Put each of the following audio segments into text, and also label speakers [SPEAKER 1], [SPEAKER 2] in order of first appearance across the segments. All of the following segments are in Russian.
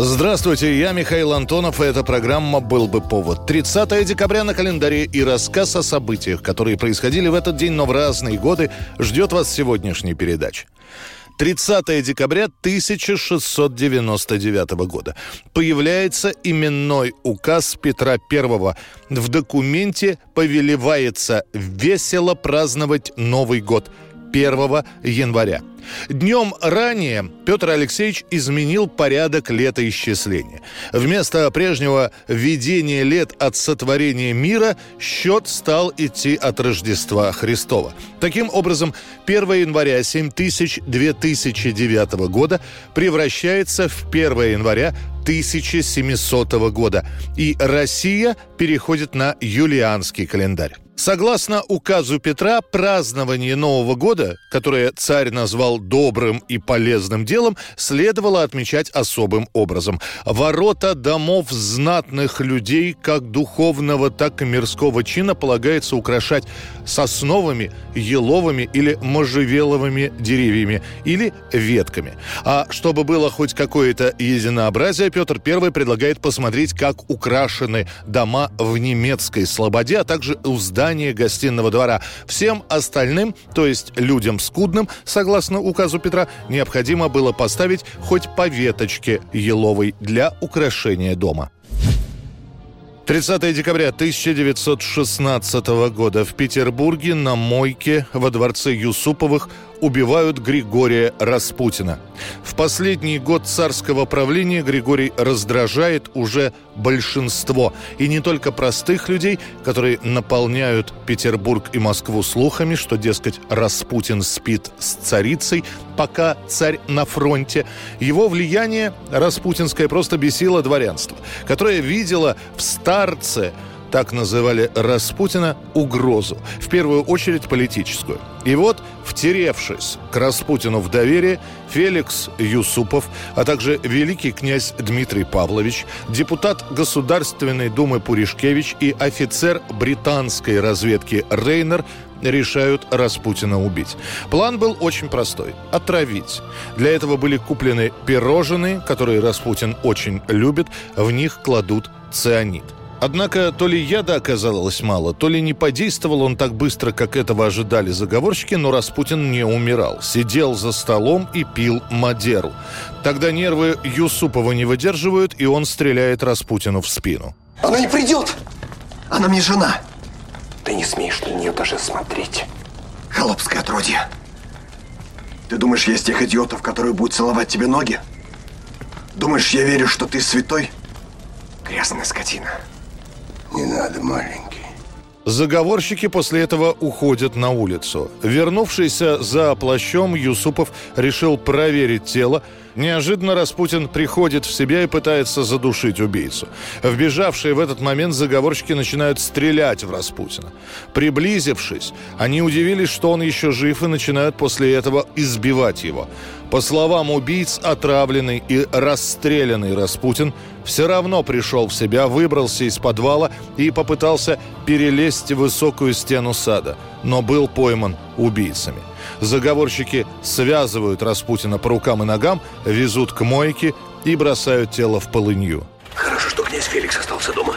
[SPEAKER 1] Здравствуйте, я Михаил Антонов, и эта программа «Был бы повод». 30 декабря на календаре и рассказ о событиях, которые происходили в этот день, но в разные годы, ждет вас сегодняшней передачи. 30 декабря 1699 года. Появляется именной указ Петра I. В документе повелевается весело праздновать Новый год 1 января. Днем ранее Петр Алексеевич изменил порядок летоисчисления. Вместо прежнего введения лет от сотворения мира счет стал идти от Рождества Христова. Таким образом, 1 января 7000-2009 года превращается в 1 января 1700 года, и Россия переходит на юлианский календарь. Согласно указу Петра, празднование Нового года, которое царь назвал добрым и полезным делом, следовало отмечать особым образом. Ворота домов знатных людей, как духовного, так и мирского чина, полагается украшать сосновыми, еловыми или можжевеловыми деревьями или ветками. А чтобы было хоть какое-то единообразие, Петр I предлагает посмотреть, как украшены дома в немецкой слободе, а также у здания гостиного двора. Всем остальным, то есть людям скудным, согласно указу Петра, необходимо было поставить хоть по веточке еловой для украшения дома. 30 декабря 1916 года в Петербурге на мойке во дворце Юсуповых убивают Григория Распутина. В последний год царского правления Григорий раздражает уже большинство. И не только простых людей, которые наполняют Петербург и Москву слухами, что, дескать, Распутин спит с царицей, пока царь на фронте. Его влияние распутинское просто бесило дворянство, которое видело в старце так называли Распутина, угрозу, в первую очередь политическую. И вот, втеревшись к Распутину в доверие, Феликс Юсупов, а также великий князь Дмитрий Павлович, депутат Государственной Думы Пуришкевич и офицер британской разведки Рейнер решают Распутина убить. План был очень простой – отравить. Для этого были куплены пирожные, которые Распутин очень любит, в них кладут цианид. Однако то ли яда оказалось мало, то ли не подействовал он так быстро, как этого ожидали заговорщики, но Распутин не умирал. Сидел за столом и пил Мадеру. Тогда нервы Юсупова не выдерживают, и он стреляет Распутину в спину.
[SPEAKER 2] Она не придет! Она мне жена.
[SPEAKER 3] Ты не смеешь на нее даже смотреть.
[SPEAKER 2] Холопское отродье. Ты думаешь, я из тех идиотов, которые будут целовать тебе ноги? Думаешь, я верю, что ты святой? Грязная скотина.
[SPEAKER 3] Не надо, маленький.
[SPEAKER 1] Заговорщики после этого уходят на улицу. Вернувшийся за плащом, Юсупов решил проверить тело. Неожиданно Распутин приходит в себя и пытается задушить убийцу. Вбежавшие в этот момент заговорщики начинают стрелять в Распутина. Приблизившись, они удивились, что он еще жив, и начинают после этого избивать его. По словам убийц, отравленный и расстрелянный Распутин все равно пришел в себя, выбрался из подвала и попытался перелезть в высокую стену сада, но был пойман убийцами. Заговорщики связывают Распутина по рукам и ногам, везут к мойке и бросают тело в полынью.
[SPEAKER 3] Хорошо, что князь Феликс остался дома.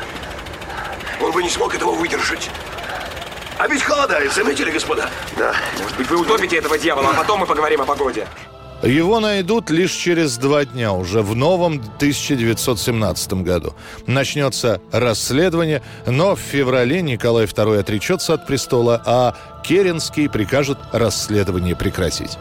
[SPEAKER 3] Он бы не смог этого выдержать. А ведь холодает, заметили, господа?
[SPEAKER 4] Да. Может быть, вы утопите этого дьявола, а потом мы поговорим о погоде.
[SPEAKER 1] Его найдут лишь через два дня, уже в новом 1917 году. Начнется расследование, но в феврале Николай II отречется от престола, а Керенский прикажет расследование прекратить.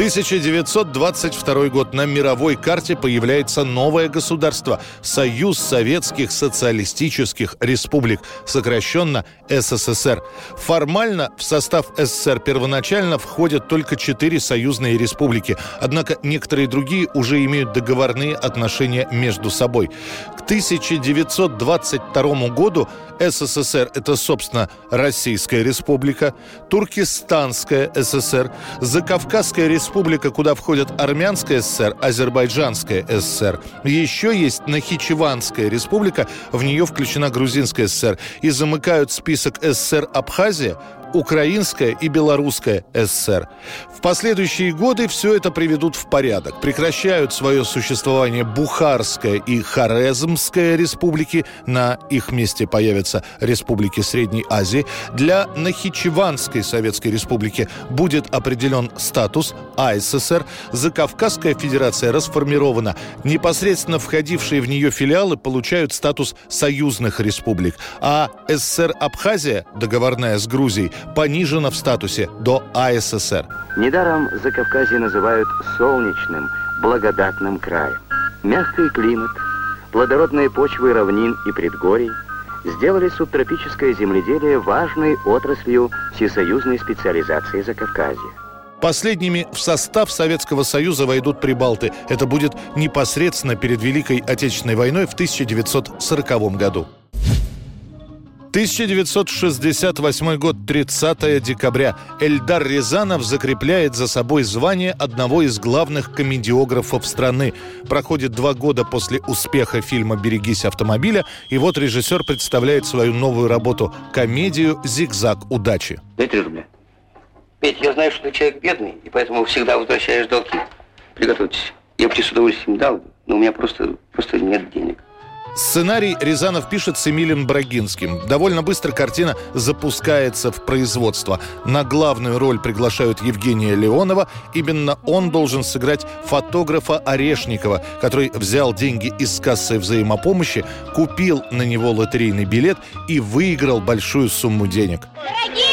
[SPEAKER 1] 1922 год. На мировой карте появляется новое государство – Союз Советских Социалистических Республик, сокращенно СССР. Формально в состав СССР первоначально входят только четыре союзные республики, однако некоторые другие уже имеют договорные отношения между собой. К 1922 году СССР – это, собственно, Российская Республика, Туркестанская ССР, Закавказская Республика, куда входят Армянская ССР, Азербайджанская ССР. Еще есть Нахичеванская Республика, в нее включена Грузинская ССР. И замыкают список СССР Абхазия, Украинская и Белорусская ССР. В последующие годы все это приведут в порядок. Прекращают свое существование Бухарская и Хорезмская республики. На их месте появятся республики Средней Азии. Для Нахичеванской Советской Республики будет определен статус АССР. Закавказская Федерация расформирована. Непосредственно входившие в нее филиалы получают статус союзных республик. А СССР Абхазия, договорная с Грузией, понижена в статусе до АССР.
[SPEAKER 5] Недаром Закавказье называют солнечным, благодатным краем. Мягкий климат, плодородные почвы равнин и предгорий сделали субтропическое земледелие важной отраслью всесоюзной специализации Закавказья.
[SPEAKER 1] Последними в состав Советского Союза войдут прибалты. Это будет непосредственно перед Великой Отечественной войной в 1940 году. 1968 год, 30 декабря. Эльдар Рязанов закрепляет за собой звание одного из главных комедиографов страны. Проходит два года после успеха фильма «Берегись автомобиля», и вот режиссер представляет свою новую работу – комедию «Зигзаг удачи».
[SPEAKER 6] Дай три рубля. Петь, я знаю, что ты человек бедный, и поэтому всегда возвращаешь долги. Приготовьтесь. Я бы тебе с удовольствием дал, но у меня просто, просто нет денег.
[SPEAKER 1] Сценарий Рязанов пишет с Эмилием Брагинским. Довольно быстро картина запускается в производство. На главную роль приглашают Евгения Леонова. Именно он должен сыграть фотографа Орешникова, который взял деньги из кассы взаимопомощи, купил на него лотерейный билет и выиграл большую сумму денег.
[SPEAKER 7] Дорогие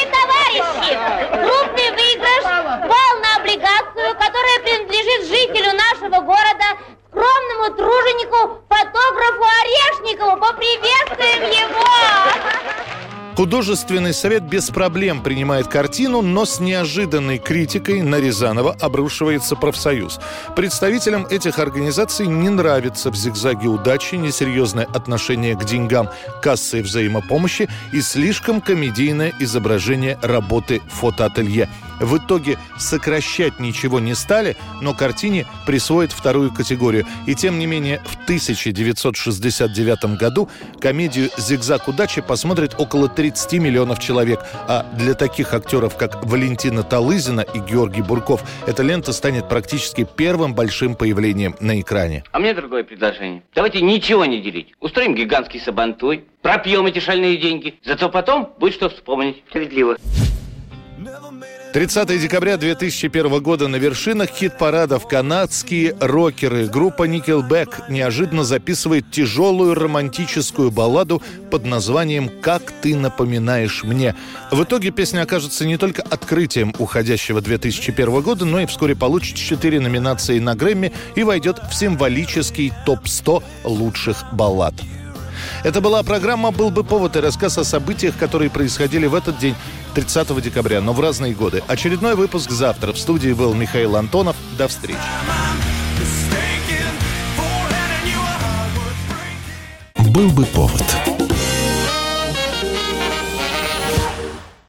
[SPEAKER 1] Художественный совет без проблем принимает картину, но с неожиданной критикой на Рязанова обрушивается профсоюз. Представителям этих организаций не нравится в «Зигзаге удачи» несерьезное отношение к деньгам, кассы взаимопомощи и слишком комедийное изображение работы фотоателье – в итоге сокращать ничего не стали, но картине присвоят вторую категорию. И тем не менее, в 1969 году комедию «Зигзаг удачи» посмотрит около 30 миллионов человек. А для таких актеров, как Валентина Талызина и Георгий Бурков, эта лента станет практически первым большим появлением на экране.
[SPEAKER 6] А мне другое предложение. Давайте ничего не делить. Устроим гигантский сабантуй, пропьем эти шальные деньги. Зато потом будет что вспомнить. Справедливо.
[SPEAKER 1] 30 декабря 2001 года на вершинах хит-парадов канадские рокеры. Группа Nickelback неожиданно записывает тяжелую романтическую балладу под названием «Как ты напоминаешь мне». В итоге песня окажется не только открытием уходящего 2001 года, но и вскоре получит 4 номинации на Грэмми и войдет в символический топ-100 лучших баллад. Это была программа «Был бы повод» и рассказ о событиях, которые происходили в этот день, 30 декабря, но в разные годы. Очередной выпуск завтра. В студии был Михаил Антонов. До встречи.
[SPEAKER 8] «Был бы повод»